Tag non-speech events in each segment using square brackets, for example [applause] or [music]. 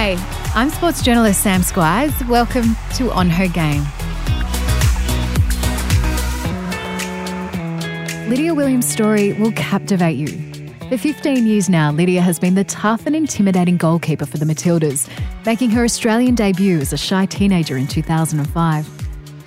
Hey, I'm sports journalist Sam Squires. Welcome to On Her Game. Lydia Williams' story will captivate you. For 15 years now, Lydia has been the tough and intimidating goalkeeper for the Matildas, making her Australian debut as a shy teenager in 2005.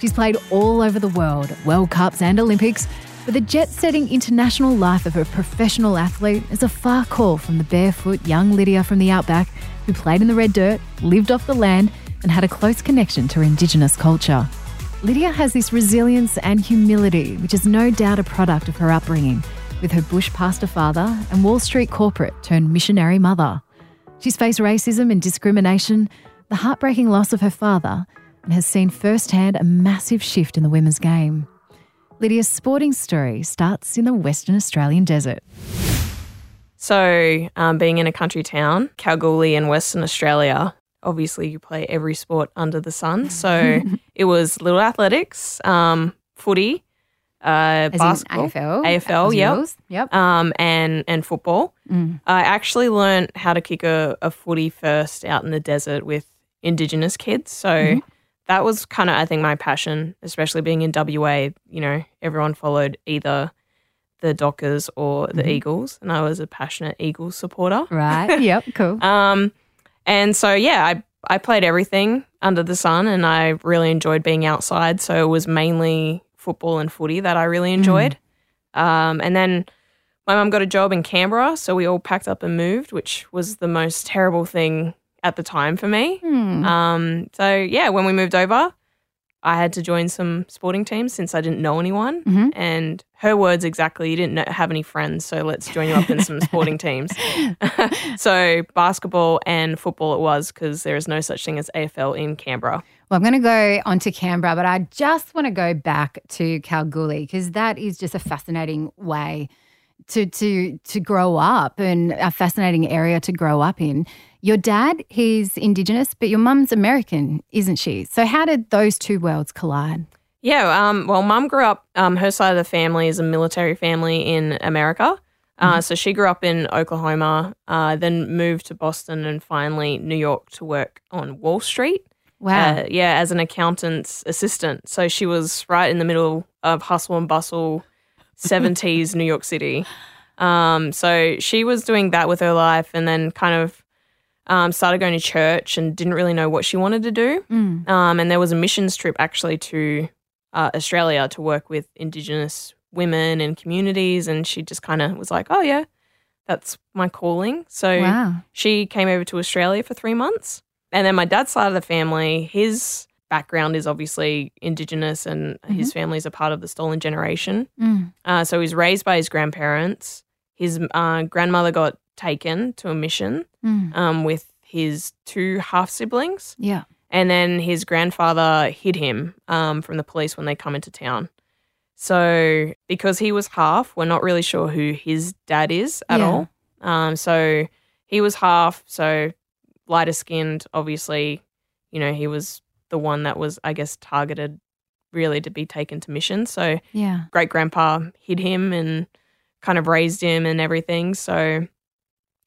She's played all over the world, World Cups and Olympics, but the jet setting international life of a professional athlete is a far call from the barefoot young Lydia from the outback who played in the red dirt, lived off the land, and had a close connection to Indigenous culture. Lydia has this resilience and humility, which is no doubt a product of her upbringing, with her bush pastor father and Wall Street corporate turned missionary mother. She's faced racism and discrimination, the heartbreaking loss of her father, and has seen firsthand a massive shift in the women's game. Lydia's sporting story starts in the Western Australian desert. So, um, being in a country town, Kalgoorlie in Western Australia, obviously you play every sport under the sun. So [laughs] it was little athletics, um, footy, uh, As basketball, AFL. AFL, rules. Yep. um, and and football. Mm. I actually learned how to kick a, a footy first out in the desert with Indigenous kids. So Mm-hmm. that was kind of, I think, my passion, especially being in WA. You know, everyone followed either the Dockers or the Mm-hmm. Eagles, and I was a passionate Eagles supporter. Right. [laughs] yep. Cool. Um, and so yeah, I I played everything under the sun, and I really enjoyed being outside. So it was mainly football and footy that I really enjoyed. Um, and then my mum got a job in Canberra, so we all packed up and moved, which was the most terrible thing at the time for me. Hmm. Um, so yeah, when we moved over, I had to join some sporting teams since I didn't know anyone. Mhm. And her words exactly, you didn't know, have any friends, so let's join you up in some sporting [laughs] teams. [laughs] so basketball and football it was because there is no such thing as AFL in Canberra. Well, I'm going to go on to Canberra, but I just want to go back to Kalgoorlie because that is just a fascinating way to to to grow up and a fascinating area to grow up in. Your dad, he's Indigenous, but your mum's American, isn't she? So how did those two worlds collide? Yeah, um, well, mum grew up, um, her side of the family is a military family in America. Uh, So she grew up in Oklahoma, uh, then moved to Boston and finally New York to work on Wall Street. Wow. Uh, yeah, as an accountant's assistant. So she was right in the middle of hustle and bustle, 70s New York City. Um, so she was doing that with her life and then kind of um, started going to church and didn't really know what she wanted to do. Mm. Um, and there was a missions trip actually to uh, Australia to work with Indigenous women and communities. And she just kind of was like, oh, yeah, that's my calling. So Wow. she came over to Australia for three months. And then my dad's side of the family, his background is obviously Indigenous and his family's a part of the stolen generation. Mm. Uh, so he was raised by his grandparents. His uh, grandmother got taken to a mission Mm. um, with his two half siblings. Yeah. And then his grandfather hid him um, from the police when they come into town. So, because he was half, we're not really sure who his dad is at Yeah. all. Um, so, he was half, so lighter skinned. Obviously, you know, he was the one that was, I guess, targeted really to be taken to mission. So, Yeah. great grandpa hid him and kind of raised him and everything. So,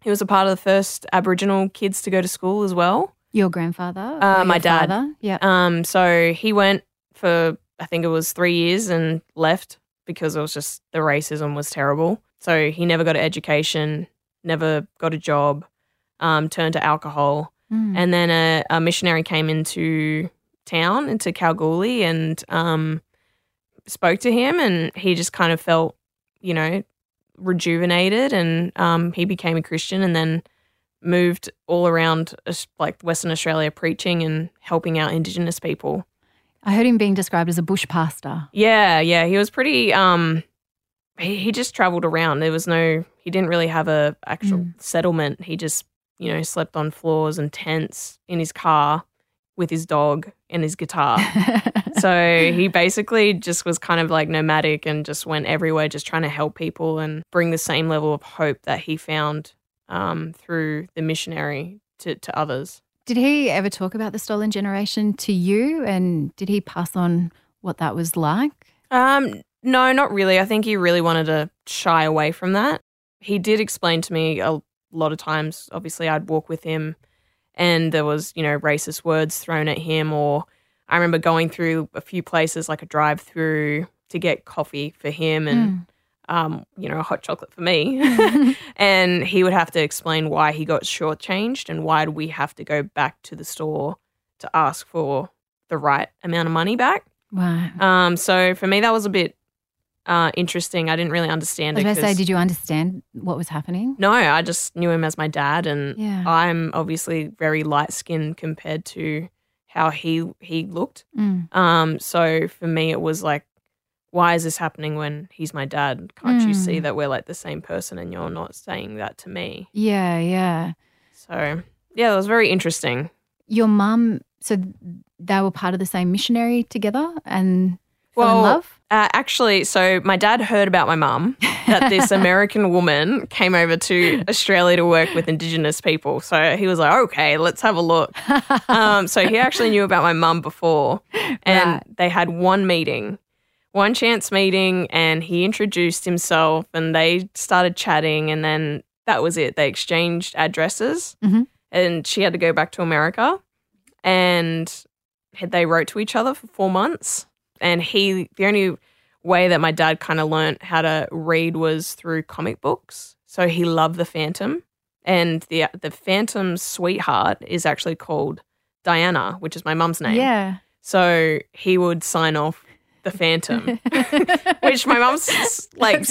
he was a part of the first Aboriginal kids to go to school as well. Your grandfather? Uh, my dad. Yeah. Um, so he went for I think it was three years and left because it was just the racism was terrible. So he never got an education, never got a job, um, turned to alcohol, Mm. and then a, a missionary came into town into Kalgoorlie and um, spoke to him, and he just kind of felt, you know, rejuvenated, and um, he became a Christian, and then moved all around like Western Australia preaching and helping out Indigenous people. I heard him being described as a bush pastor. Yeah, yeah, he was pretty. Um, he, he just traveled around. There was no. He didn't really have a actual settlement. He just you know slept on floors and tents in his car with his dog and his guitar. [laughs] so he basically just was kind of like nomadic and just went everywhere, just trying to help people and bring the same level of hope that he found um, through the missionary to, to others. Did he ever talk about the stolen generation to you? And did he pass on what that was like? Um, no, not really. I think he really wanted to shy away from that. He did explain to me a lot of times. Obviously, I'd walk with him, and there was, you know, racist words thrown at him. Or I remember going through a few places like a drive through to get coffee for him and, Mm. um, you know, a hot chocolate for me. [laughs] [laughs] and he would have to explain why he got shortchanged and why we have to go back to the store to ask for the right amount of money back. Wow. Um, so for me, that was a bit uh, interesting. I didn't really understand I was it. say, did you understand what was happening? no, I just knew him as my dad, and Yeah. I'm obviously very light skinned compared to how he he looked. Mm. Um, so for me, it was like, why is this happening when he's my dad? Can't you see Mm. that we're like the same person, and you're not saying that to me? Yeah, yeah. So yeah, it was very interesting. Your mum, so they were part of the same missionary together and fell Well, in love? Uh, actually, so my dad heard about my mum that this [laughs] American woman came over to Australia to work with Indigenous people. So he was like, okay, let's have a look. Um, so he actually knew about my mum before, and Right. they had one meeting, one chance meeting, and he introduced himself, and they started chatting, and then that was it. They exchanged addresses, Mhm. and she had to go back to America, and they wrote to each other for four months. And he, the only way that my dad kind of learned how to read was through comic books. So he loved the Phantom, and the the Phantom's sweetheart is actually called Diana, which is my mum's name. Yeah. So he would sign off the Phantom, [laughs] which my mum like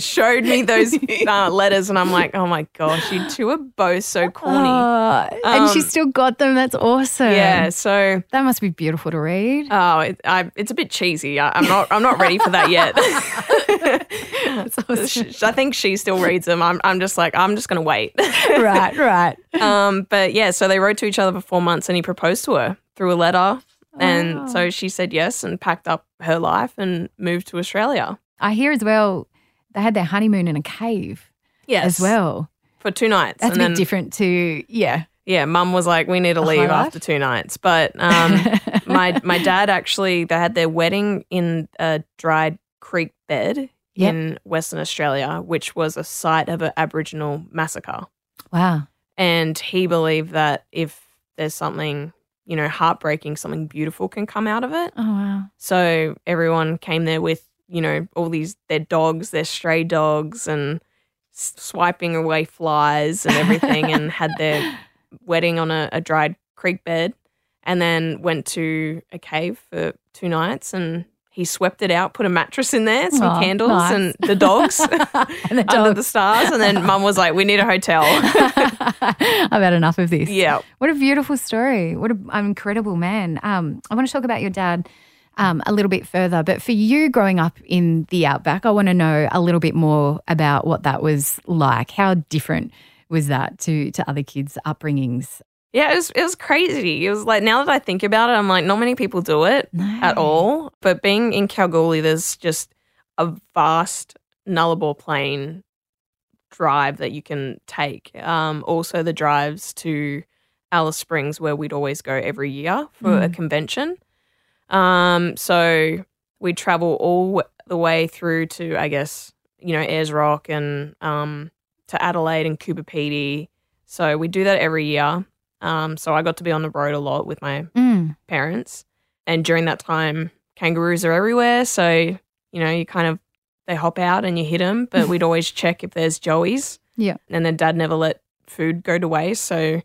showed me those [laughs] uh, letters, and I'm like, oh my gosh, you two are both so corny. Oh, and she Um, still got them. That's awesome. yeah. So That must be beautiful to read. oh, it, I, it's a bit cheesy. I, I'm not. I'm not ready for that yet. [laughs] Awesome. I think she still reads them. I'm. I'm just like. I'm just gonna wait. right, right. um. But yeah. So they wrote to each other for four months, and he proposed to her through a letter. And Wow. so she said yes and packed up her life and moved to Australia. I hear as well they had their honeymoon in a cave Yes. as well. For two nights. That's and a bit then, different to yeah. Yeah, mum was like, we need to A leave after two nights. But um, [laughs] my my dad actually they had their wedding in a dried creek bed Yep. in Western Australia, which was a site of an Aboriginal massacre. Wow. And he believed that if there's something, you know, heartbreaking, something beautiful can come out of it. Oh wow. So everyone came there with, you know, all these their dogs, their stray dogs, and swiping away flies and everything, and [laughs] had their wedding on a, a dried creek bed, and then went to a cave for two nights, and he swept it out, put a mattress in there, some Aw, candles, nice. and the dogs [laughs] [laughs] and the under the stars, and then Mum was like, "We need a hotel." [laughs] I've had enough of this. yeah. What a beautiful story. What an incredible man. Um, I want to talk about your dad um, a little bit further, but for you growing up in the outback, I want to know a little bit more about what that was like. How different was that to to other kids' upbringings? Yeah, it was it was crazy. It was like now that I think about it, I'm like, not many people do it No. at all. But being in Kalgoorlie, there's just a vast Nullarbor Plain drive that you can take. Um, also, the drives to Alice Springs, where we'd always go every year for a Mm. convention. Um, so we travel all the way through to, I guess, you know, Ayers Rock and um, to Adelaide and Coober Pedy. So we do that every year. Um, so I got to be on the road a lot with my Mm. parents. And during that time, kangaroos are everywhere. So, you know, you kind of, they hop out and you hit them. But we'd [laughs] always check if there's joeys. Yeah. And then dad never let food go to waste. So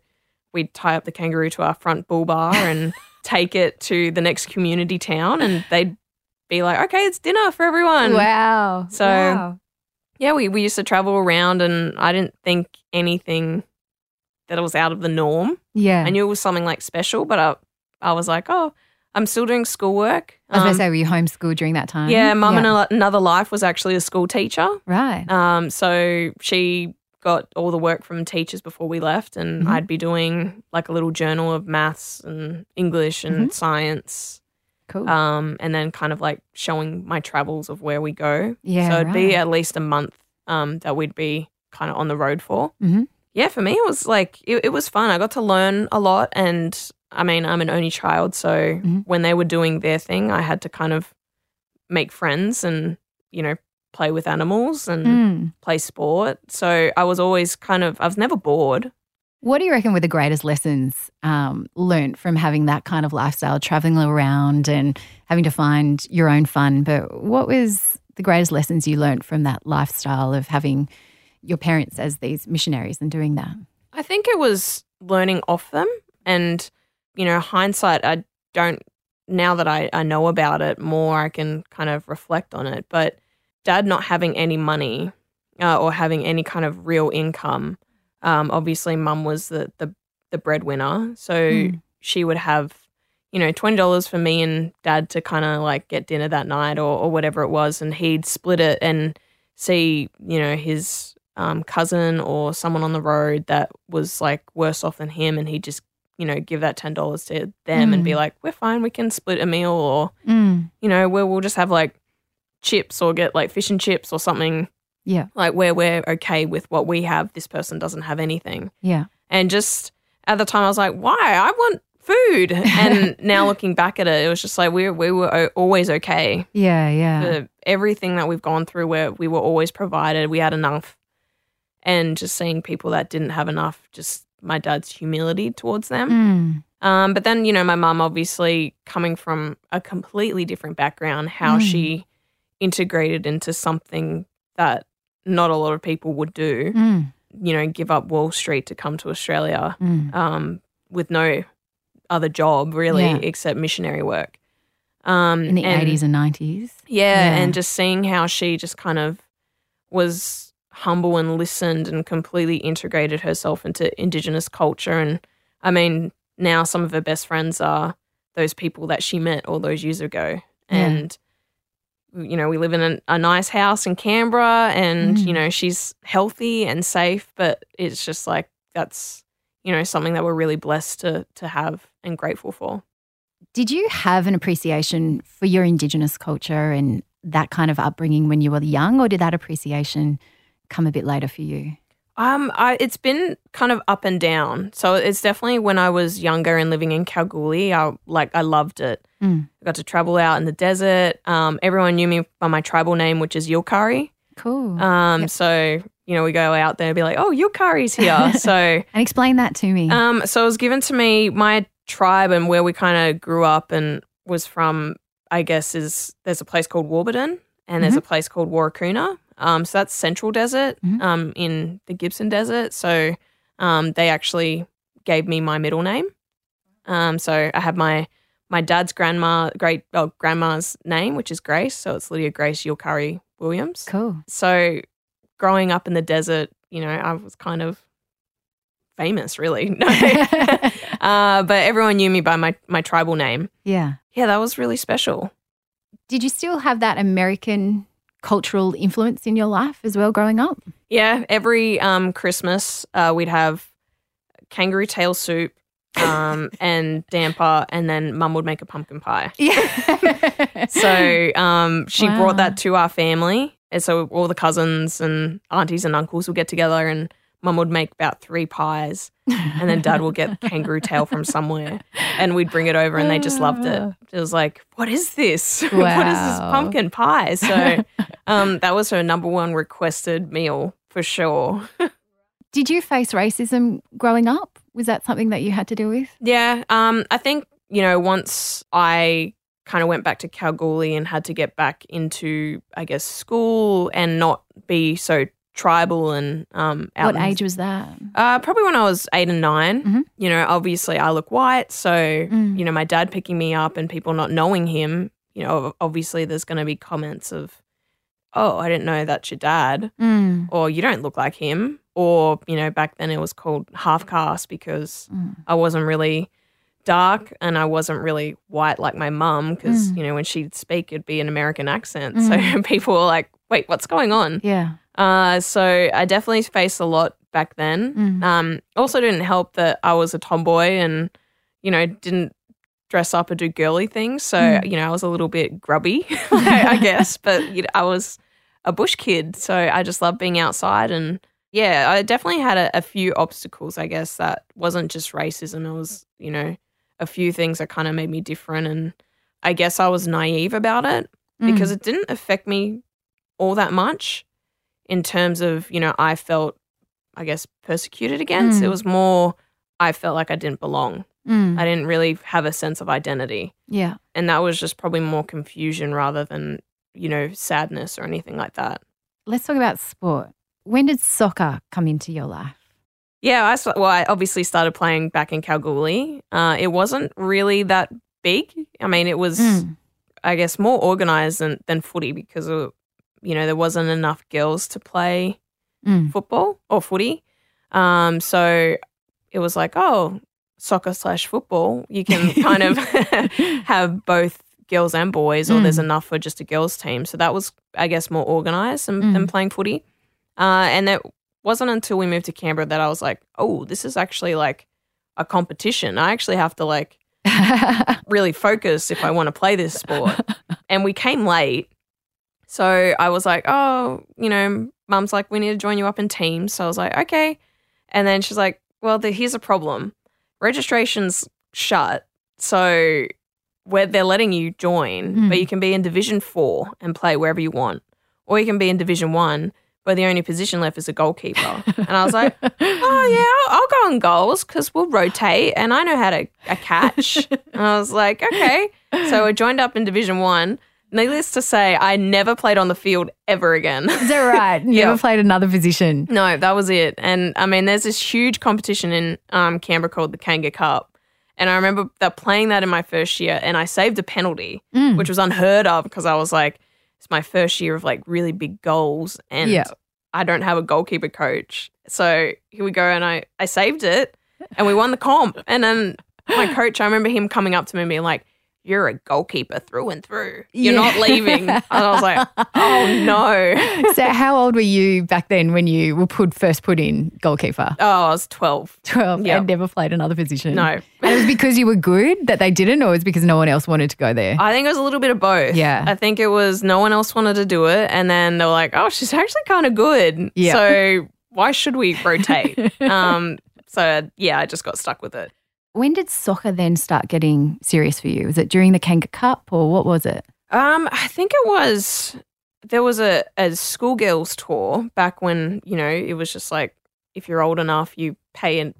we'd tie up the kangaroo to our front bull bar [laughs] and take it to the next community town. And they'd be like, okay, it's dinner for everyone. Wow. So- Wow. Yeah, we, we used to travel around and I didn't think anything that it was out of the norm. yeah. I knew it was something like special, but I, I was like, oh, I'm still doing schoolwork. I was going Um, to say, were you homeschooled during that time? yeah, mum in a, another life was actually a school teacher. Right. Um, so she got all the work from teachers before we left, and Mhm. I'd be doing like a little journal of maths and English and Mhm. science, Cool. um, and then kind of like showing my travels of where we go. yeah. so it'd be at least a month um, that we'd be kind of on the road for. Mhm. Yeah, for me, it was like, it, it was fun. I got to learn a lot. And I mean, I'm an only child. So Mhm. when they were doing their thing, I had to kind of make friends and, you know, play with animals and Mm. play sport. So I was always kind of, I was never bored. What do you reckon were the greatest lessons um, learned from having that kind of lifestyle, traveling around and having to find your own fun? But what was the greatest lessons you learned from that lifestyle of having your parents as these missionaries and doing that? I think it was learning off them. And, you know, hindsight, I don't, now that I, I know about it more, I can kind of reflect on it. But dad not having any money uh, or having any kind of real income, um, obviously, mum was the, the, the breadwinner. So mm. she would have, you know, $20 for me and dad to kind of like get dinner that night or, or whatever it was. And he'd split it and see, you know, his um, cousin or someone on the road that was like worse off than him, and he'd just you know give that ten dollars to them mm. and be mm. like, "We're fine, we can split a meal," or mm. you know, where we'll just have like chips or get like fish and chips or something. Yeah, like where we're okay with what we have. This person doesn't have anything. Yeah, and just at the time, I was like, "Why? I want." food [laughs] and now looking back at it it was just like we, we were always okay yeah yeah For everything that we've gone through where we were always provided we had enough and just seeing people that didn't have enough, just my dad's humility towards them. Mm. Um, but then, you know, my mum obviously coming from a completely different background, how mm. she integrated into something that not a lot of people would do, mm. you know, give up Wall Street to come to Australia mm. um, with no other job really yeah. except missionary work. Um, In the and, 80s and 90s. Yeah, yeah, and just seeing how she just kind of was humble and listened and completely integrated herself into Indigenous culture. And I mean, now some of her best friends are those people that she met all those years ago. Yeah. And, you know, we live in a, a nice house in Canberra and, mm. you know, she's healthy and safe, but it's just like that's, you know, something that we're really blessed to, to have and grateful for. Did you have an appreciation for your Indigenous culture and that kind of upbringing when you were young, or did that appreciation come a bit later for you? Um, I, it's been kind of up and down. So it's definitely when I was younger and living in Kalgoorlie, I like I loved it. Mm. I got to travel out in the desert. Um, everyone knew me by my tribal name, which is Yulkari. Cool. Um, yep. so you know we go out there and be like, oh, Yulkari's here. [laughs] so and explain that to me. Um, so it was given to me my tribe and where we kind of grew up and was from. I guess is there's a place called Warburton and mm-hmm. there's a place called Warakurna um, so that's Central Desert mm-hmm. um, in the Gibson Desert. So um, they actually gave me my middle name. Um, so I have my my dad's grandma, great oh, grandma's name, which is Grace. So it's Lydia Grace Yulkari Williams. Cool. So growing up in the desert, you know, I was kind of famous, really. [laughs] No. [laughs] uh, but everyone knew me by my my tribal name. Yeah. Yeah, that was really special. Did you still have that American cultural influence in your life as well growing up? Yeah, every um, Christmas uh, we'd have kangaroo tail soup um, [laughs] and damper, and then mum would make a pumpkin pie. Yeah. [laughs] so um, she wow. brought that to our family. And so all the cousins and aunties and uncles would get together and mum would make about three pies and then dad would get [laughs] kangaroo tail from somewhere and we'd bring it over and they just loved it. It was like what is this? Wow. [laughs] what is this pumpkin pie? So [laughs] um, that was her number one requested meal for sure. Did you face racism growing up? Was that something that you had to deal with? Yeah um, i think you know once i kind of went back to kalgoorlie and had to get back into i guess school and not be so tribal and um what age was that uh probably when i was eight and 9 mm-hmm. you know obviously i look white so mm. you know my dad picking me up and people not knowing him you know obviously there's going to be comments of oh i didn't know that's your dad mm. or you don't look like him or you know back then it was called half caste because mm. i wasn't really dark and i wasn't really white like my mum because mm. you know when she'd speak it'd be an american accent [laughs] so mm. people were like wait what's going on yeah uh, so I definitely faced a lot back then. Mm. Um, also didn't help that I was a tomboy and, you know, didn't dress up or do girly things. So, mm. you know, I was a little bit grubby, [laughs] [laughs] I guess, but you know, I was a bush kid. So I just loved being outside. And yeah, I definitely had a, a few obstacles, I guess, that wasn't just racism. It was, you know, a few things that kind of made me different. And I guess I was naive about it mm. because it didn't affect me all that much in terms of, you know, I felt I guess, persecuted against. Mm. It was more, I felt like I didn't belong. Mm. I didn't really have a sense of identity. Yeah. And that was just probably more confusion rather than, you know, sadness or anything like that. Let's talk about sport. When did soccer come into your life? Yeah, I, well, I obviously started playing back in Kalgoorlie. Uh, it wasn't really that big. I mean, it was, Mm. I guess, more organized than, than footy because, of, you know, there wasn't enough girls to play Mm. football or footy. Um, so it was like, oh, soccer slash football. You can [laughs] kind of [laughs] have both girls and boys, or there's Mm. enough for just a girls team. So that was, I guess, more organized than, Mm. than playing footy. Uh, and it wasn't until we moved to Canberra that I was like, oh, this is actually like a competition. I actually have to like [laughs] really focus if I want to play this sport. and we came late. So I was like, oh, you know, mum's like, we need to join you up in teams. So I was like, okay. And then she's like, well, the, here's a problem registration's shut. So where they're letting you join, Mm. but you can be in Division Four and play wherever you want, or you can be in Division One, but the only position left is a goalkeeper. and I was like, [laughs] oh yeah, I'll, I'll go on goals because we'll rotate, and I know how to a catch. [laughs] and I was like, okay. So I joined up in Division One. Needless to say, I never played on the field ever again. [laughs] Is that right? You. Never played another position. No, that was it. And I mean, there's this huge competition in um, Canberra called the Kanga Cup. And I remember that playing that in my first year, and I saved a penalty, Mm. which was unheard of because I was like, it's my first year of like really big goals, and Yeah. I don't have a goalkeeper coach. So here we go, and I I saved it, and we won the comp. And then my coach, I remember him coming up to me and being like, "You're a goalkeeper through and through. You're Yeah. not leaving." and I was like, "Oh no." [laughs] so, how old were you back then when you were put first put in goalkeeper? Oh, I was 12. 12 Yep. and never played another position. No. And it was because you were good that they didn't, or it was because no one else wanted to go there? I think it was a little bit of both. Yeah. I think it was no one else wanted to do it. And then they were like, oh, she's actually kind of good. Yeah. So why should we rotate? [laughs] um, so yeah, I just got stuck with it. When did soccer then start getting serious for you? Was it during the Kanga Cup or what was it? Um, I think it was, there was a, a schoolgirls tour back when, you know, it was just like, if you're old enough, you pay an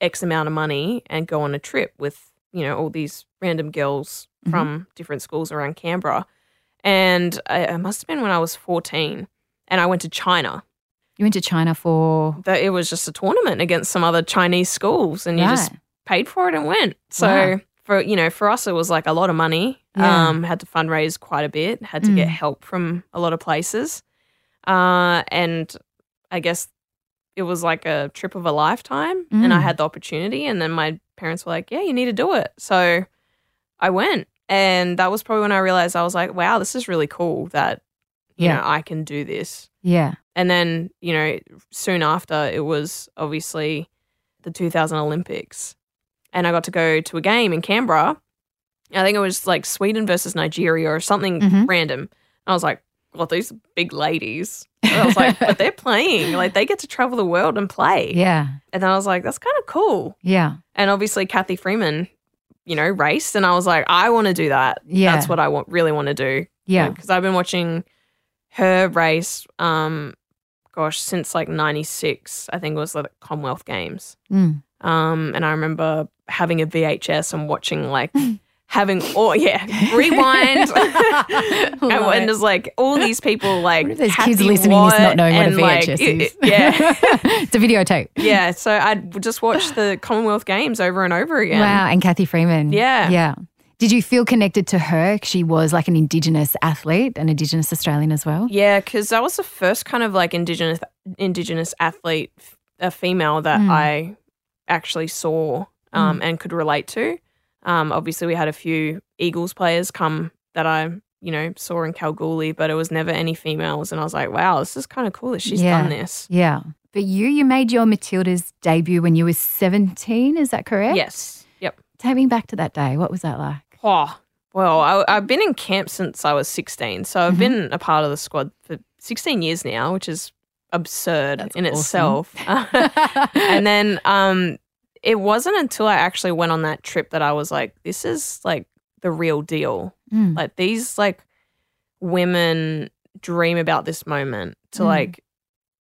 X amount of money and go on a trip with, you know, all these random girls Mhm. from different schools around Canberra. And I, it must have been when I was 14 and I went to China. You went to China for. that it was just a tournament against some other Chinese schools, and you just Right. Paid for it and went. So Wow. for you know, for us, it was like a lot of money. Yeah. Um, had to fundraise quite a bit. Had to get Mm. help from a lot of places, uh, and I guess it was like a trip of a lifetime. And I Mm. had the opportunity, and then my parents were like, "Yeah, you need to do it." So I went, and that was probably when I realized I was like, "Wow, this is really cool that you Yeah. know I can do this." Yeah. And then, you know, soon after, it was obviously the 2000 Olympics. And I got to go to a game in Canberra. I think it was like Sweden versus Nigeria or something Mhm. random. And I was like, God, these big ladies. And I was like, but they're [laughs] playing. Like, they get to travel the world and play. Yeah. And then I was like, that's kind of cool. Yeah. And obviously, Cathy Freeman, you know, raced. And I was like, I want to do that. Yeah. That's what I want, really want to do Yeah. because I've been watching her race. Um, gosh, since like '96, I think it was like the Commonwealth Games. Mm. Um, and I remember having a VHS and watching like having oh yeah [laughs] rewind [laughs] and, and there's like all these people like What there's kids listening Watt this not knowing what a like, VHS it- is? it- yeah [laughs] it's a videotape. yeah so I'd just watch the Commonwealth Games over and over again Wow. And Cathy Freeman. Yeah. Yeah. Did you feel connected to her? She was like an Indigenous athlete, an Indigenous Australian as well. Yeah, because that was the first kind of like indigenous indigenous athlete, a female that Mm. I actually saw um, and could relate to. Um, obviously, we had a few Eagles players come that I you know saw in Kalgoorlie, but it was never any females, and I was like, wow, this is kind of cool that she's Yeah. done this. Yeah. But you, you made your Matilda's debut when you were 17, is that correct? Yes. Yep. Take me back to that day. What was that like? Oh, well, I, I've been in camp since I was 16. So I've Mhm. been a part of the squad for 16 years now, which is absurd That's in awesome. itself. [laughs] [laughs] and then um, it wasn't until I actually went on that trip that I was like, this is like the real deal. Mm. Like these like women dream about this moment to Mm. like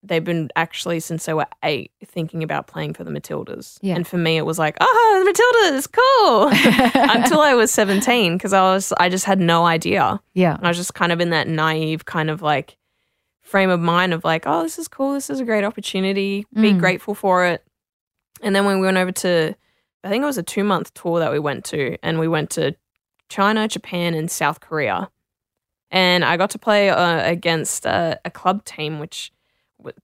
they've been actually since they were eight thinking about playing for the Matildas. Yeah. And for me, it was like, oh, the Matildas, cool. [laughs] Until I was 17, because I was, I just had no idea. Yeah. I was just kind of in that naive kind of like frame of mind of like, oh, this is cool. This is a great opportunity. Be Mm. grateful for it. And then when we went over to, I think it was a two month tour that we went to, and we went to China, Japan, and South Korea. And I got to play uh, against uh, a club team, which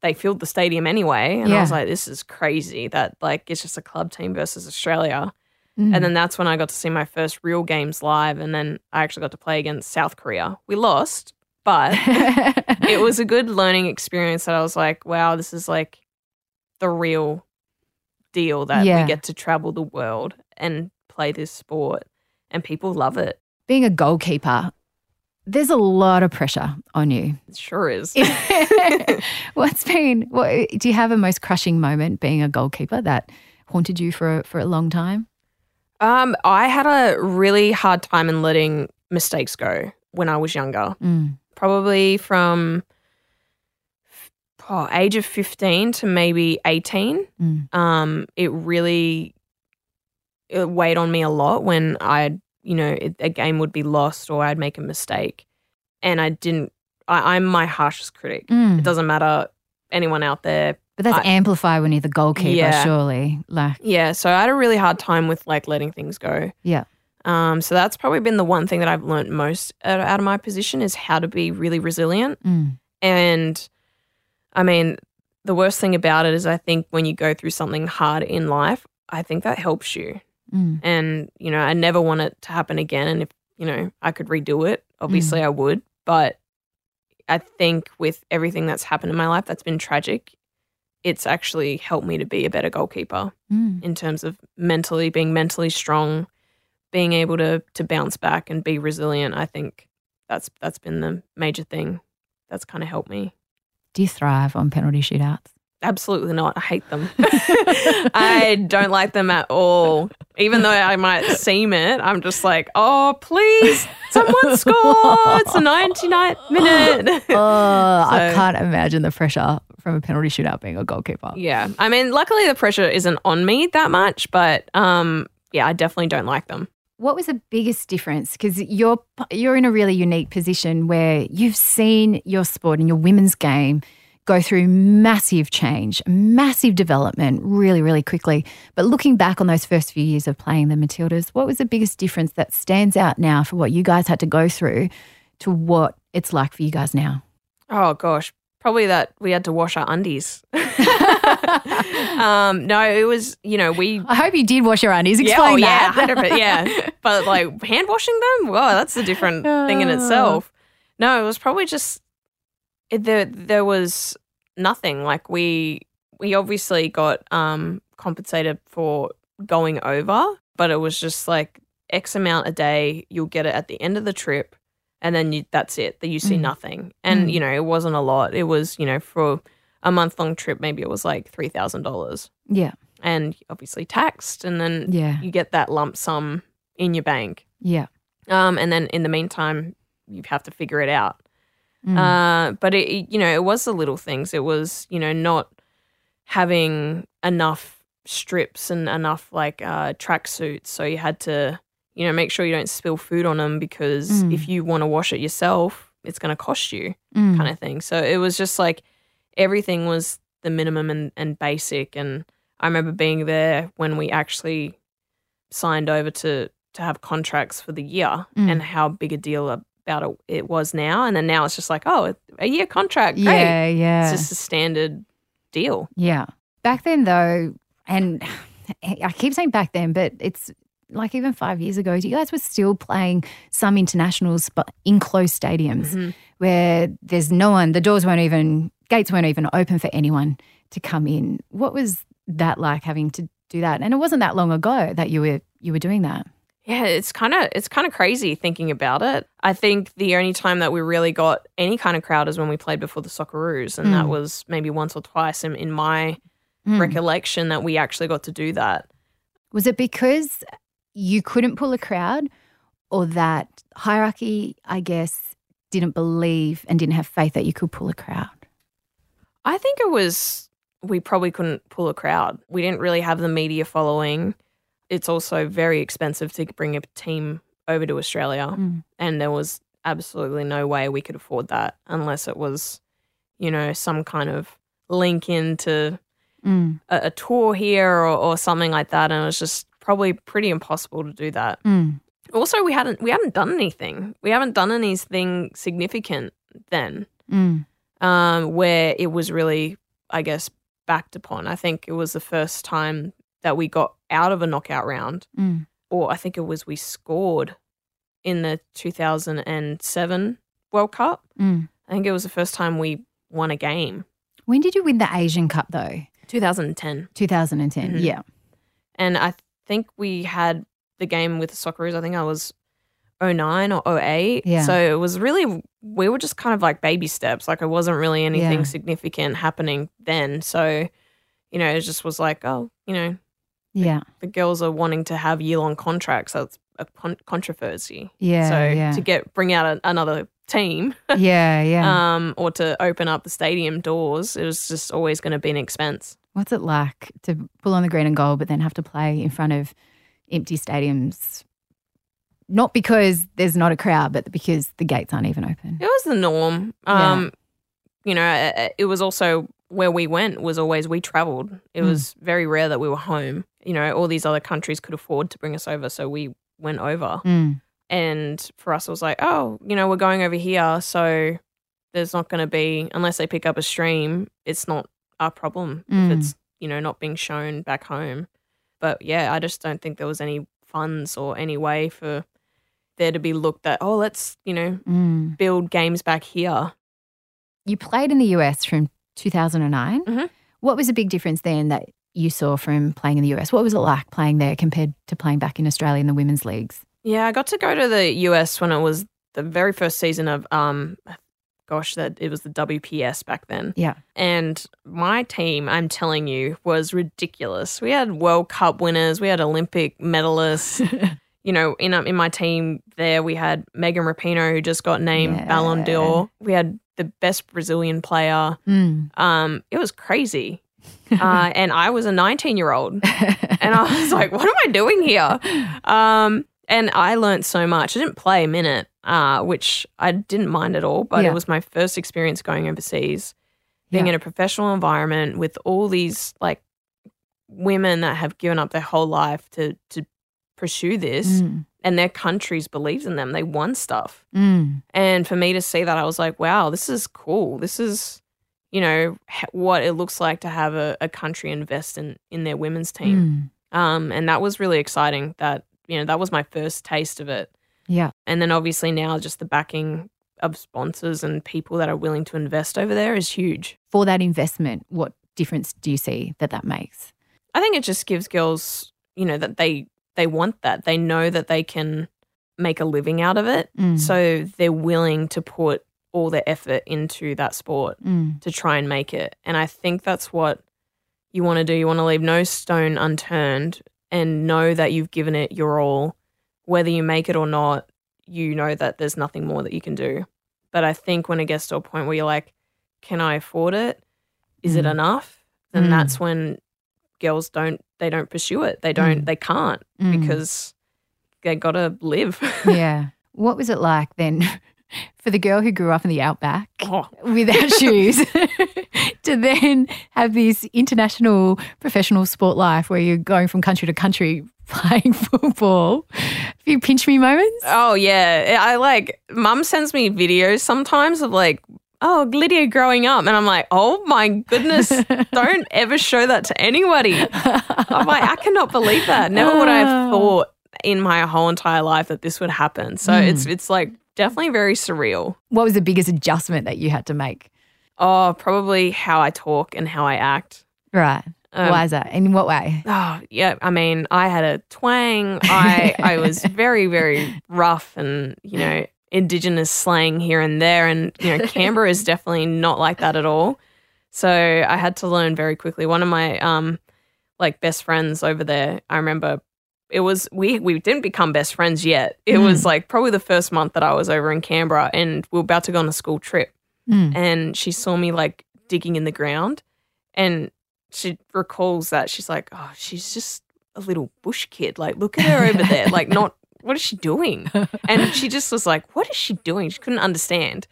they filled the stadium anyway. And I was like, this is crazy that like it's just a club team versus Australia. Mm. And then that's when I got to see my first real games live. And then I actually got to play against South Korea. We lost, but [laughs] it was a good learning experience that I was like, wow, this is like the real deal that Yeah. we get to travel the world and play this sport. And people love it. being a goalkeeper, there's a lot of pressure on you. It sure is. [laughs] [laughs] What's been? What do you have a most crushing moment being a goalkeeper that haunted you for a, for a long time? um, I had a really hard time in letting mistakes go when I was younger. Mm. probably from oh, age of 15 to maybe 18 Mm. um it really it weighed on me a lot when i'd you know it, a game would be lost or i'd make a mistake and i didn't I, i'm my harshest critic Mm. it doesn't matter anyone out there But that's I- amplified when you're the goalkeeper, Yeah. surely. Like, yeah so i had a really hard time with like letting things go yeah. um so that's probably been the one thing that i've learned most out, out of my position is how to be really resilient Mm. And I mean, the worst thing about it is I think when you go through something hard in life, I think that helps you. Mm. And, you know, I never want it to happen again. And if, you know, I could redo it, obviously I would. But I think with everything that's happened in my life that's been tragic, it's actually helped me to be a better goalkeeper Mm. in terms of mentally being mentally strong, being able to to bounce back and be resilient. I think that's that's been the major thing that's kind of helped me. Do you thrive on penalty shootouts? Absolutely not. I hate them. [laughs] I don't like them at all. Even though I might seem it, I'm just like, oh, please, someone score. It's the 99th minute. [gasps] Oh, I can't imagine the pressure from a penalty shootout being a goalkeeper. yeah. I mean, luckily the pressure isn't on me that much, but um, yeah, I definitely don't like them. What was the biggest difference? Because you're you're in a really unique position where you've seen your sport and your women's game go through massive change, massive development, really, really quickly. But looking back on those first few years of playing the Matildas, what was the biggest difference that stands out now for what you guys had to go through to what it's like for you guys now? Oh, gosh. Probably that we had to wash our undies. [laughs] [laughs] um, no, it was, you know, we I hope you did wash your undies. yeah, oh, yeah, that. 100%, [laughs] yeah. But like hand washing them, wow, that's a different thing in itself. No, it was probably just it, there. There was nothing like we we obviously got um compensated for going over, but it was just like X amount a day. You'll get it at the end of the trip, and then you, that's it. That you see Mm. nothing, and Mm. you know it wasn't a lot. It was you know for a month long trip, maybe it was like three thousand dollars yeah, and obviously taxed, and then yeah, you get that lump sum in your bank. yeah. Um, and then in the meantime, you have to figure it out. Mm. Uh, but it, you know, it was the little things. It was, you know, not having enough strips and enough like uh, track suits. So you had to, you know, make sure you don't spill food on them because Mm. if you want to wash it yourself, it's going to cost you Mm. kind of thing. So it was just like everything was the minimum and, and basic. And I remember being there when we actually signed over to to have contracts for the year Mm. and how big a deal about it it was now. And then now it's just like, oh, a year contract, great. yeah, yeah. It's just a standard deal. Yeah. Back then, though, and [sighs] I keep saying back then, but it's like even five years ago, you guys were still playing some internationals, but in closed stadiums Mhm. where there's no one, the doors weren't even, gates weren't even open for anyone to come in. What was that like having to do that? And it wasn't that long ago that you were you were doing that. Yeah, it's kind of it's kind of crazy thinking about it. I think the only time that we really got any kind of crowd is when we played before the Socceroos, and that Mm. was maybe once or twice in, in my Mm. recollection that we actually got to do that. Was it because you couldn't pull a crowd or that hierarchy, I guess, didn't believe and didn't have faith that you could pull a crowd? I think it was we probably couldn't pull a crowd. We didn't really have the media following. It's also very expensive to bring a team over to Australia, Mm. and there was absolutely no way we could afford that unless it was, you know, some kind of link into Mm. a, a tour here or, or something like that. And it was just probably pretty impossible to do that. Mm. Also, we hadn't we hadn't done anything. We haven't done anything significant then, Mm. Um, where it was really, I guess, backed upon. I think it was the first time that we got out of a knockout round, Mm. or I think it was we scored in the 2007 World Cup. Mm. I think it was the first time we won a game. When did you win the Asian Cup though? 2010. 2010. Mhm. Yeah. And I think we had the game with the Socceroos. I think I was 09 or 08. Yeah. So it was really, we were just kind of like baby steps. Like it wasn't really anything Yeah. significant happening then. So, you know, it just was like, oh, you know, Yeah. the girls are wanting to have year long contracts. That's a con- controversy. Yeah. so yeah. to get, bring out a, another team [laughs] yeah. Yeah. um, or to open up the stadium doors, it was just always going to be an expense. What's it like to pull on the green and gold, but then have to play in front of empty stadiums? Not because there's not a crowd, but because the gates aren't even open. It was the norm. Yeah. Um, you know, it was also where we went was always we traveled. It Mm. was very rare that we were home. You know, all these other countries could afford to bring us over, so we went over. Mm. And for us, it was like, oh, you know, we're going over here, so there's not going to be unless they pick up a stream. It's not our problem Mm. if it's you know not being shown back home. But yeah, I just don't think there was any funds or any way for there to be looked at. Oh, let's you know Mm. build games back here. You played in the US from 2009. Mhm. What was a big difference then that you saw from playing in the US? What was it like playing there compared to playing back in Australia in the women's leagues? Yeah, I got to go to the US when it was the very first season of um gosh, that it was the WPS back then. Yeah. And my team, I'm telling you, was ridiculous. We had World Cup winners, we had Olympic medalists. [laughs] you know, in um, in my team there we had Megan Rapinoe who just got named Yeah. Ballon d'Or. We had the best Brazilian player. Mm. Um, it was crazy. uh, [laughs] and I was a 19 year old. [laughs] and I was like, what am I doing here? Um, and I learned so much. I didn't play a minute, uh, which I didn't mind at all, but Yeah. it was my first experience going overseas, being Yeah. in a professional environment with all these like women that have given up their whole life to to pursue this, Mm. and their countries believed in them. They won stuff. Mm. And for me to see that, I was like, wow, this is cool. This is, you know, what it looks like to have a, a country invest in, in their women's team. Mm. Um, and that was really exciting that, you know, that was my first taste of it. Yeah. And then obviously now just the backing of sponsors and people that are willing to invest over there is huge. For that investment, what difference do you see that that makes? I think it just gives girls, you know, that they they want that. They know that they can make a living out of it. Mm. So they're willing to put all their effort into that sport. Mm. to try and make it. And I think that's what you want to do. You want to leave no stone unturned and know that you've given it your all. Whether you make it or not, you know that there's nothing more that you can do. But I think when it gets to a point where you're like, can I afford it? Is it Mm. enough? Then Mm. that's when girls don't they don't pursue it. They don't Mm. they can't Mm. because they got to live. [laughs] yeah. What was it like then [laughs] for the girl who grew up in the outback Oh. [laughs] without shoes to then have this international professional sport life where you're going from country to country playing football? A few pinch me moments? Oh yeah, I like. Mum sends me videos sometimes of like, oh Lydia growing up, and I'm like, oh my goodness, [laughs] don't ever show that to anybody. I'm like, I cannot believe that. Never would I have thought in my whole entire life that this would happen. So it's it's like definitely very surreal. What was the biggest adjustment that you had to make? Oh, probably how I talk and how I act. Right. Um, Why is that? In what way? Oh yeah, I mean, I had a twang. I I was [laughs] very very rough and you know indigenous slang here and there, and you know [laughs] Canberra is definitely not like that at all. So I had to learn very quickly. One of my um like best friends over there, I remember it was we we didn't become best friends yet. It was like probably the first month that I was over in Canberra, and we were about to go on a school trip, Mm. and she saw me like digging in the ground. And she recalls that she's like, oh, she's just a little bush kid. Like, look at her over there. Like, not, what is she doing? [laughs] And she just was like, what is she doing? She couldn't understand.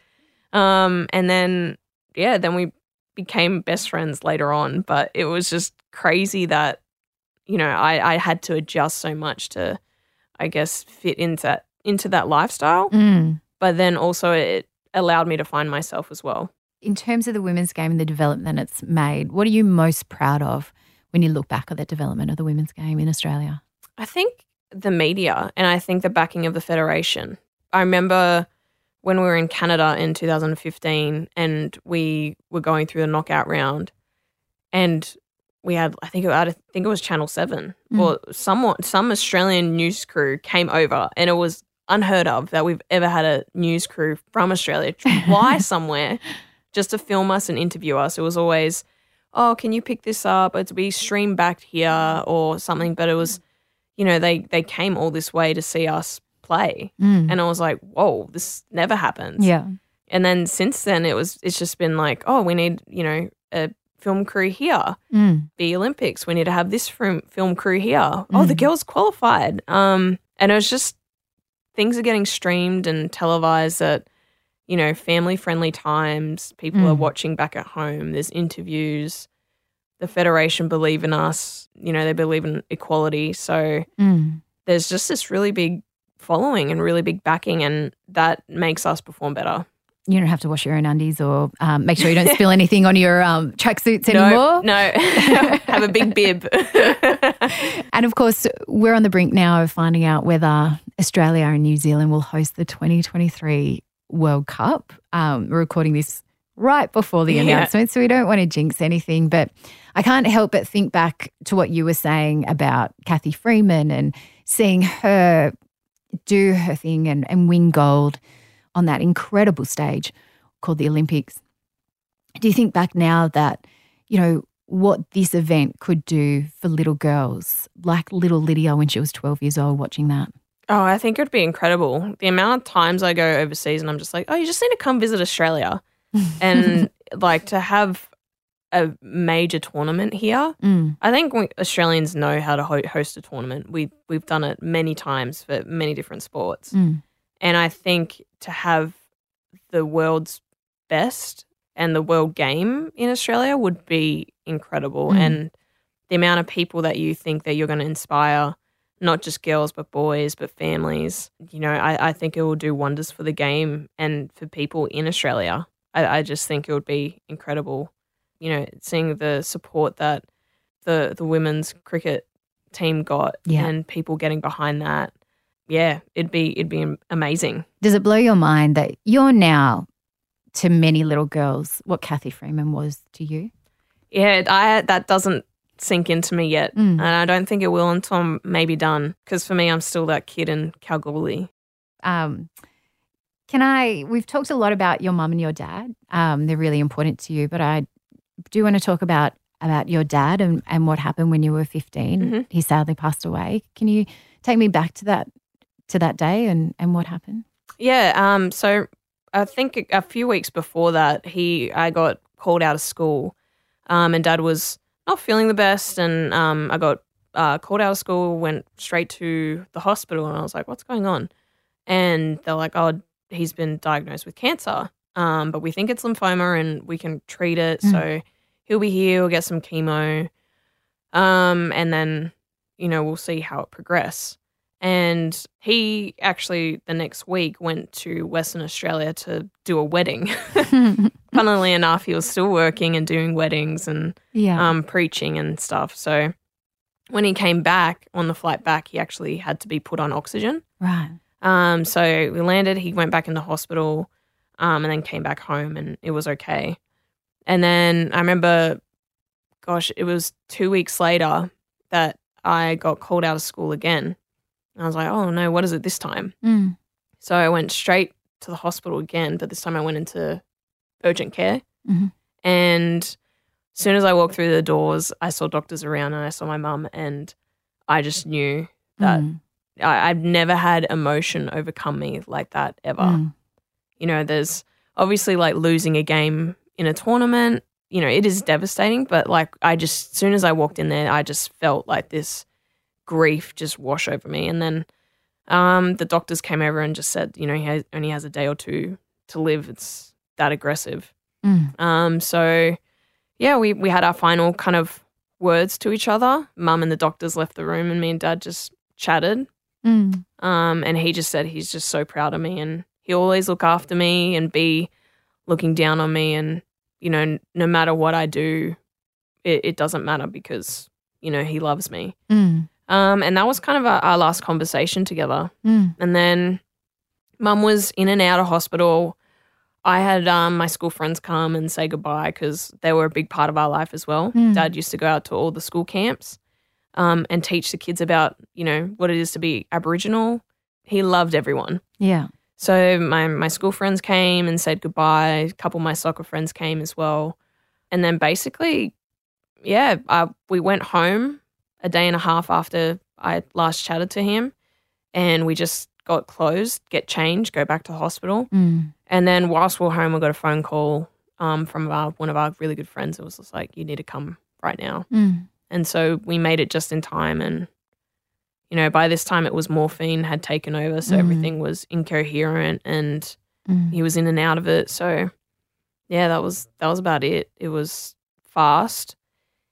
Um, and then, yeah, then we became best friends later on. But it was just crazy that, you know, I, I had to adjust so much to, I guess, fit into that, into that lifestyle. Mm. But then also it allowed me to find myself as well. In terms of the women's game and the development it's made, what are you most proud of when you look back at the development of the women's game in Australia? I think the media and I think the backing of the federation. I remember when we were in Canada in 2015 and we were going through the knockout round and we had I think it, I think it was Channel 7 Mm. or someone some Australian news crew came over and it was unheard of that we've ever had a news crew from Australia [laughs] fly somewhere just to film us and interview us. It was always, oh, can you pick this up? It'd be streamed back here or something. But it was, you know, they they came all this way to see us play, Mm. and I was like, whoa, this never happens. yeah. And then since then, it was it's just been like, oh, we need you know a film crew here. Mm. The Olympics, we need to have this film film crew here. Oh, the Mm. girls qualified. Um, and it was just things are getting streamed and televised at you know family friendly times. People are Mm. watching back at home. There's interviews. The federation believe in us. You know they believe in equality. So Mm. there's just this really big following and really big backing, and that makes us perform better. You don't have to wash your own undies or um, make sure you don't spill anything on your um, tracksuits [laughs] anymore. No, no, [laughs] have a big bib. [laughs] And of course, we're on the brink now of finding out whether Australia and New Zealand will host the 2023 World Cup. Um, we're recording this right before the Yeah. announcement, so we don't want to jinx anything. But I can't help but think back to what you were saying about Cathy Freeman and seeing her do her thing and, and win gold on that incredible stage called the Olympics. Do you think back now that, you know, what this event could do for little girls, like little Lydia when she was 12 years old watching that? Oh, I think it would be incredible. The amount of times I go overseas and I'm just like, oh, you just need to come visit Australia. And [laughs] like to have a major tournament here. Mm, I think we, Australians know how to ho- host a tournament. We we've done it many times for many different sports. mm, And I think to have the world's best and the world game in Australia would be incredible. Mm. And the amount of people that you think that you're going to inspire, not just girls, but boys, but families, you know, I, I think it will do wonders for the game and for people in Australia. I, I just think it would be incredible, you know, seeing the support that the, the women's cricket team got Yeah. and people getting behind that. Yeah, it'd be it'd be amazing. Does it blow your mind that you're now to many little girls what Cathy Freeman was to you? Yeah, I that doesn't sink into me yet, Mm. and I don't think it will until I'm maybe done. Because for me, I'm still that kid in Kalgoorlie. Um, can I? We've talked a lot about your mum and your dad. Um, they're really important to you, but I do want to talk about about your dad and, and what happened when you were 15. Mhm. He sadly passed away. Can you take me back to that to that day and and what happened? Yeah. Um. So I think a- a few weeks before that, he I got called out of school, um, and Dad was not feeling the best, and um, I got uh, called out of school, went straight to the hospital, and I was like, "What's going on?" And they're like, "Oh, he's been diagnosed with cancer, um, but we think it's lymphoma, and we can treat it. Mm. So he'll be here. He'll get some chemo, um, and then you know we'll see how it progresses." And he actually the next week went to Western Australia to do a wedding. [laughs] [laughs] Funnily enough, he was still working and doing weddings and yeah. um, preaching and stuff. So when he came back on the flight back, he actually had to be put on oxygen. right. Um, so we landed, he went back in the hospital, um, and then came back home and it was okay. And then I remember, gosh, it was two weeks later that I got called out of school again. And I was like, oh no, what is it this time? Mm. So I went straight to the hospital again, but this time I went into urgent care. Mhm. And as soon as I walked through the doors, I saw doctors around and I saw my mum, and I just knew that Mm. I, I've never had emotion overcome me like that ever. Mm. You know, there's obviously like losing a game in a tournament, you know, it is devastating, but like I just, as soon as I walked in there, I just felt like this grief just wash over me. And then um, the doctors came over and just said, you know, he has, only has a day or two to live. It's that aggressive. Mm. Um, so yeah, we, we had our final kind of words to each other. Mum and the doctors left the room and me and dad just chatted. Mm. Um, and he just said he's just so proud of me and he always look after me and be looking down on me and you know no matter what I do, it, it doesn't matter because you know he loves me. Mm. Um, and that was kind of our, our last conversation together. Mm. And then mum was in and out of hospital. I had um, my school friends come and say goodbye because they were a big part of our life as well. Mm. Dad used to go out to all the school camps um, and teach the kids about, you know, what it is to be Aboriginal. He loved everyone. Yeah. So my, my school friends came and said goodbye. A couple of my soccer friends came as well. And then basically, yeah, I, we went home a day and a half after I last chatted to him. And we just got closed, get changed, go back to the hospital. Mm. And then whilst we were home, we got a phone call um, from our, one of our really good friends. It was just like, you need to come right now. Mm. And so we made it just in time. And, you know, by this time it was morphine had taken over. So Mhm. everything was incoherent and Mm. he was in and out of it. So yeah, that was, that was about it. It was fast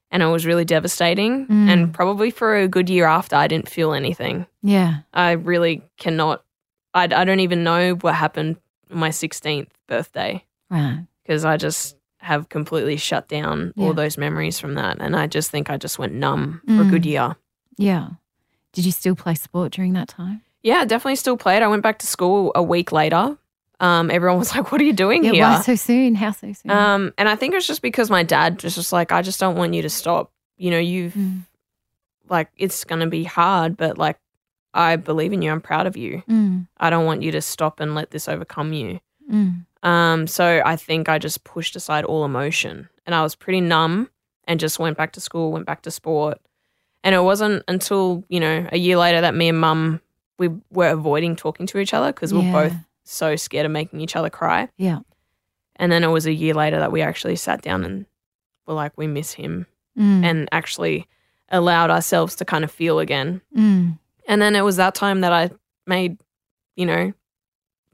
and it was really devastating. Mm. And probably for a good year after, I didn't feel anything. Yeah. I really cannot, I, I don't even know what happened on my 16th birthday Right. because I just have completely shut down Yeah. all those memories from that. And I just think I just went numb for a good Mm. year. Yeah. Did you still play sport during that time? Yeah, definitely still played. I went back to school a week later. Um, everyone was [laughs] like, What are you doing Yeah. here? Why so soon? How so soon? Um, and I think it's just because my dad was just like, I just don't want you to stop. You know, you've Mm. like, it's going to be hard, but like, I believe in you. I'm proud of you. Mm. I don't want you to stop and let this overcome you. Mm. Um, so I think I just pushed aside all emotion and I was pretty numb and just went back to school, went back to sport. And it wasn't until, you know, a year later that me and mum, we were avoiding talking to each other because we Yeah. were both so scared of making each other cry. Yeah. And then it was a year later that we actually sat down and were like, we miss him Mm. and actually allowed ourselves to kind of feel again. Mm. And then it was that time that I made, you know,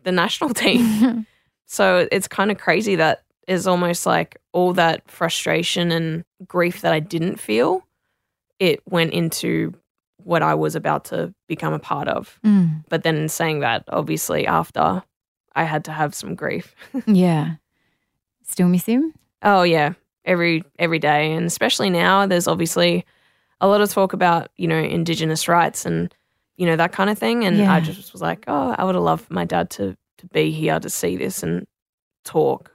the national [laughs] team. [laughs] So it's kind of crazy that is almost like all that frustration and grief that I didn't feel, it went into what I was about to become a part of. Mm. But then in saying that, obviously after I had to have some grief. [laughs] Yeah. Still miss him? Oh yeah, every every day and especially now there's obviously a lot of talk about, you know, indigenous rights and you know that kind of thing and Yeah. I just was like, "Oh, I would have loved my dad to to be here to see this and talk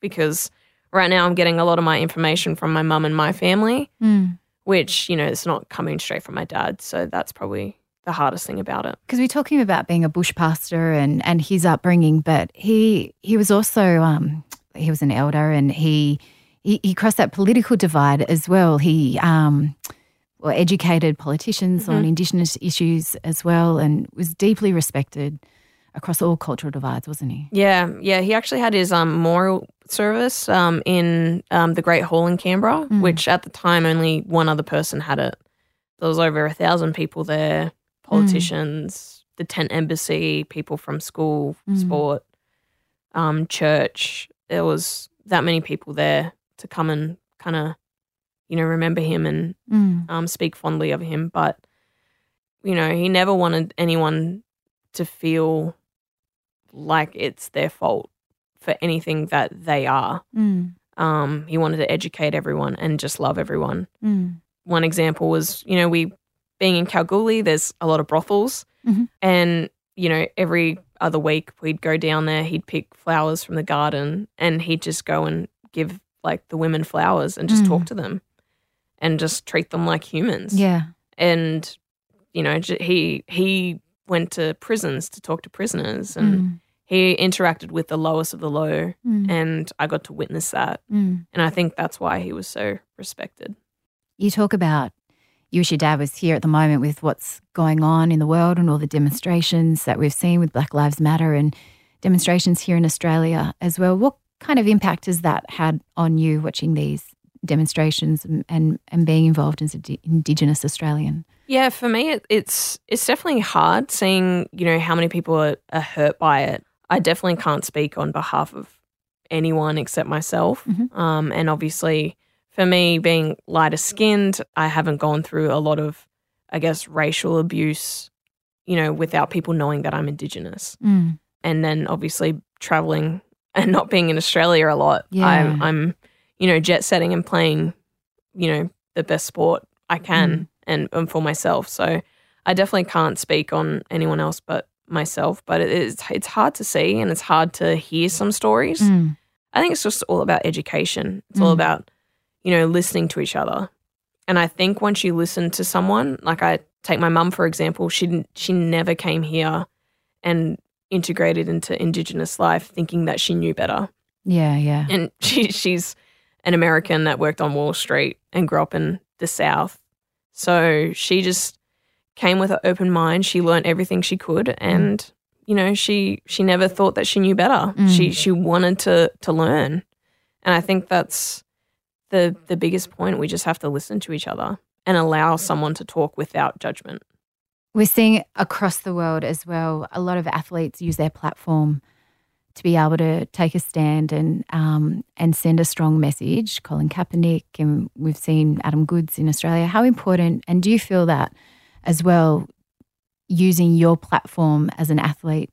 because right now I'm getting a lot of my information from my mum and my family, Mm. which, you know, it's not coming straight from my dad, so that's probably the hardest thing about it. Because we're talking about being a bush pastor and, and his upbringing, but he he was also um, he was an elder and he, he he crossed that political divide as well. He um, well educated politicians on Mhm. Indigenous issues as well, and was deeply respected across all cultural divides, wasn't he? Yeah, yeah. He actually had his um, memorial service um, in um, the Great Hall in Canberra, Mm. which at the time only one other person had it. There was over a thousand people there, politicians, the tent embassy, people from school, Mm. sport, um, church. There was that many people there to come and kind of, you know, remember him and Mm. um, speak fondly of him. But, you know, he never wanted anyone to feel like it's their fault for anything that they are. Mm. Um, he wanted to educate everyone and just love everyone. Mm. One example was, you know, we being in Kalgoorlie, there's a lot of brothels. Mhm. And, you know, every other week we'd go down there, he'd pick flowers from the garden and he'd just go and give like the women flowers and just Mm. talk to them and just treat them like humans Yeah. and you know he he went to prisons to talk to prisoners and Mm. He interacted with the lowest of the low Mm. and i got to witness that Mm. and i think that's why he was so respected You talk about you wish your dad was here at the moment with what's going on in the world and all the demonstrations that we've seen with Black Lives Matter and demonstrations here in Australia as well. What kind of impact has that had on you watching these demonstrations and, and, and being involved as an Indigenous Australian? Yeah, for me, it, it's it's definitely hard seeing you know how many people are, are, hurt by it. I definitely can't speak on behalf of anyone except myself, mm-hmm. um, and obviously for me, being lighter skinned, I haven't gone through a lot of, I guess, racial abuse, you know, without people knowing that I'm Indigenous, mm. and then obviously traveling [laughs] and not being in Australia a lot. Yeah. I'm, I'm, you know, jet setting and playing, you know, the best sport I can. Mm and, and for myself. So I definitely can't speak on anyone else but myself. But it is it's hard to see and it's hard to hear some stories. Mm. I think it's just all about education. It's mm. all about you know listening to each other. And I think once you listen to someone, like I take my mum for example, she she never came here and integrated into indigenous life thinking that she knew better. Yeah, yeah. And [laughs] she she's an American that worked on Wall Street and grew up in the South so she just came with an open mind. She learned everything she could and you know, she she never thought that she knew better. Mm. She she wanted to to learn. And I think that's the the biggest point. We just have to listen to each other and allow someone to talk without judgment. We're seeing across the world as well a lot of athletes use their platform to be able to take a stand and um, and send a strong message. Colin Kaepernick, and we've seen Adam Goodes in Australia. How important, and do you feel that as well, using your platform as an athlete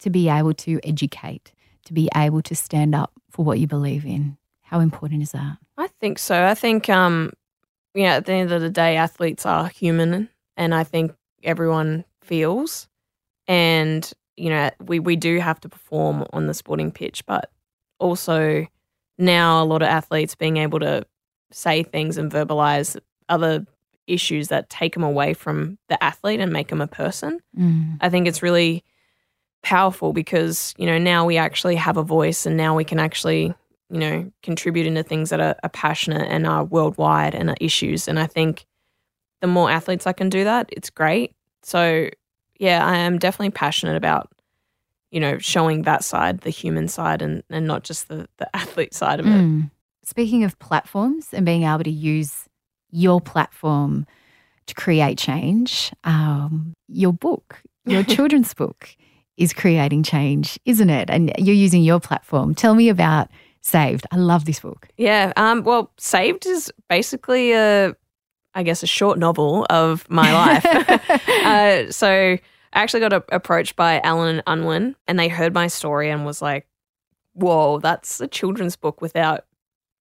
to be able to educate, to be able to stand up for what you believe in? How important is that? I think so. I think, um, yeah, at the end of the day, athletes are human, and I think everyone feels. And you know, we, we do have to perform on the sporting pitch, but also now a lot of athletes being able to say things and verbalize other issues that take them away from the athlete and make them a person. Mm. I think it's really powerful because, you know, now we actually have a voice and now we can actually, you know, contribute into things that are, are passionate and are worldwide and are issues. And I think the more athletes I can do that, it's great. So yeah, I am definitely passionate about, you know, showing that side, the human side, and, and not just the, the [laughs] athlete side of it. Mm. Speaking of platforms and being able to use your platform to create change, um, your book, your [laughs] children's book, is creating change, isn't it? And you're using your platform. Tell me about Saved. I love this book. Yeah. Um, well, Saved is basically a, I guess, a short novel of my life. [laughs] [laughs] uh, so I actually got a- approached by Allen and Unwin, and they heard my story and was like, "Whoa, that's a children's book without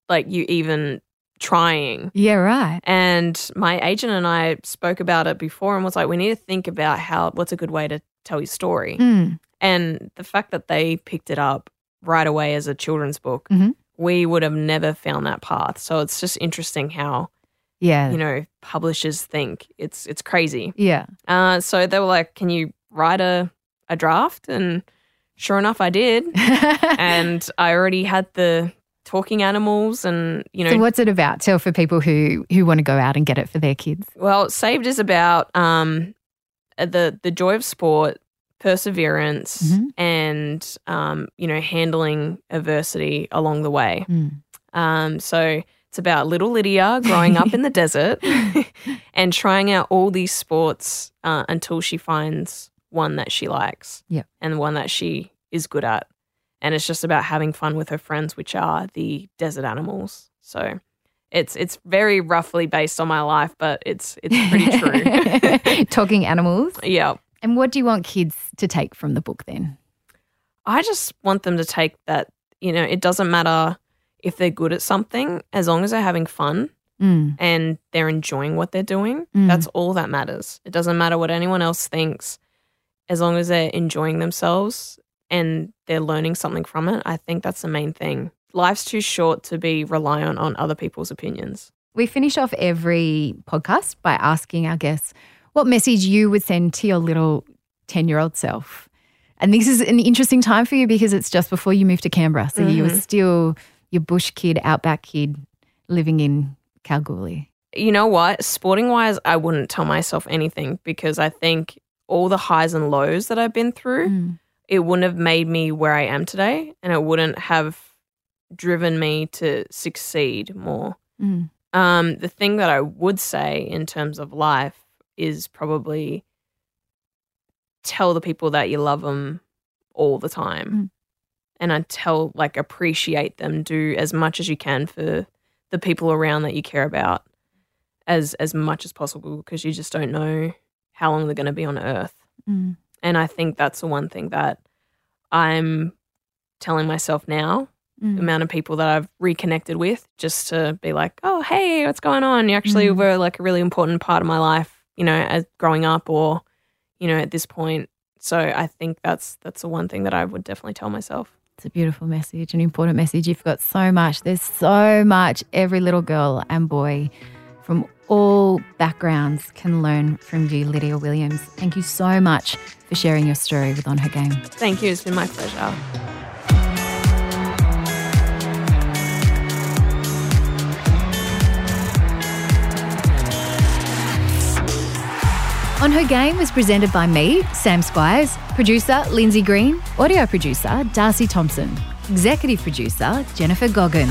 like you even trying." Yeah, right. And my agent and I spoke about it before and was like, "We need to think about how what's a good way to tell your story." Mm. And the fact that they picked it up right away as a children's book, mm-hmm. we would have never found that path. So it's just interesting how yeah you know publishers think it's it's crazy yeah uh, so they were like can you write a, a draft and sure enough i did [laughs] and i already had the talking animals and you know so what's it about tell for people who who want to go out and get it for their kids well saved is about um the the joy of sport perseverance mm-hmm. and um you know handling adversity along the way mm. um so it's about little Lydia growing up in the [laughs] desert [laughs] and trying out all these sports uh, until she finds one that she likes. Yeah. And one that she is good at. And it's just about having fun with her friends, which are the desert animals. So it's it's very roughly based on my life, but it's it's pretty true. [laughs] [laughs] Talking animals. Yeah. And what do you want kids to take from the book then? I just want them to take that, you know, it doesn't matter if they're good at something, as long as they're having fun mm. and they're enjoying what they're doing, mm. that's all that matters. It doesn't matter what anyone else thinks. As long as they're enjoying themselves and they're learning something from it, I think that's the main thing. Life's too short to be reliant on other people's opinions. We finish off every podcast by asking our guests what message you would send to your little 10 year old self. And this is an interesting time for you because it's just before you moved to Canberra. So mm-hmm. you were still your bush kid, outback kid living in Kalgoorlie? You know what? Sporting wise, I wouldn't tell myself anything because I think all the highs and lows that I've been through, mm. It wouldn't have made me where I am today and it wouldn't have driven me to succeed more. Mm. Um, the thing that I would say in terms of life is probably tell the people that you love them all the time. Mm. And I tell, like, appreciate them, do as much as you can for the people around that you care about as as much as possible because you just don't know how long they're going to be on earth. Mm. And I think that's the one thing that I'm telling myself now Mm. the amount of people that I've reconnected with just to be like, oh, hey, what's going on? You actually Mm. were like a really important part of my life, you know, as growing up or, you know, at this point. So I think that's that's the one thing that I would definitely tell myself. It's a beautiful message, an important message. You've got so much. There's so much every little girl and boy from all backgrounds can learn from you, Lydia Williams. Thank you so much for sharing your story with On Her Game. Thank you. It's been my pleasure. On Her Game was presented by me, Sam Squires, producer Lindsay Green, audio producer Darcy Thompson, executive producer Jennifer Goggin.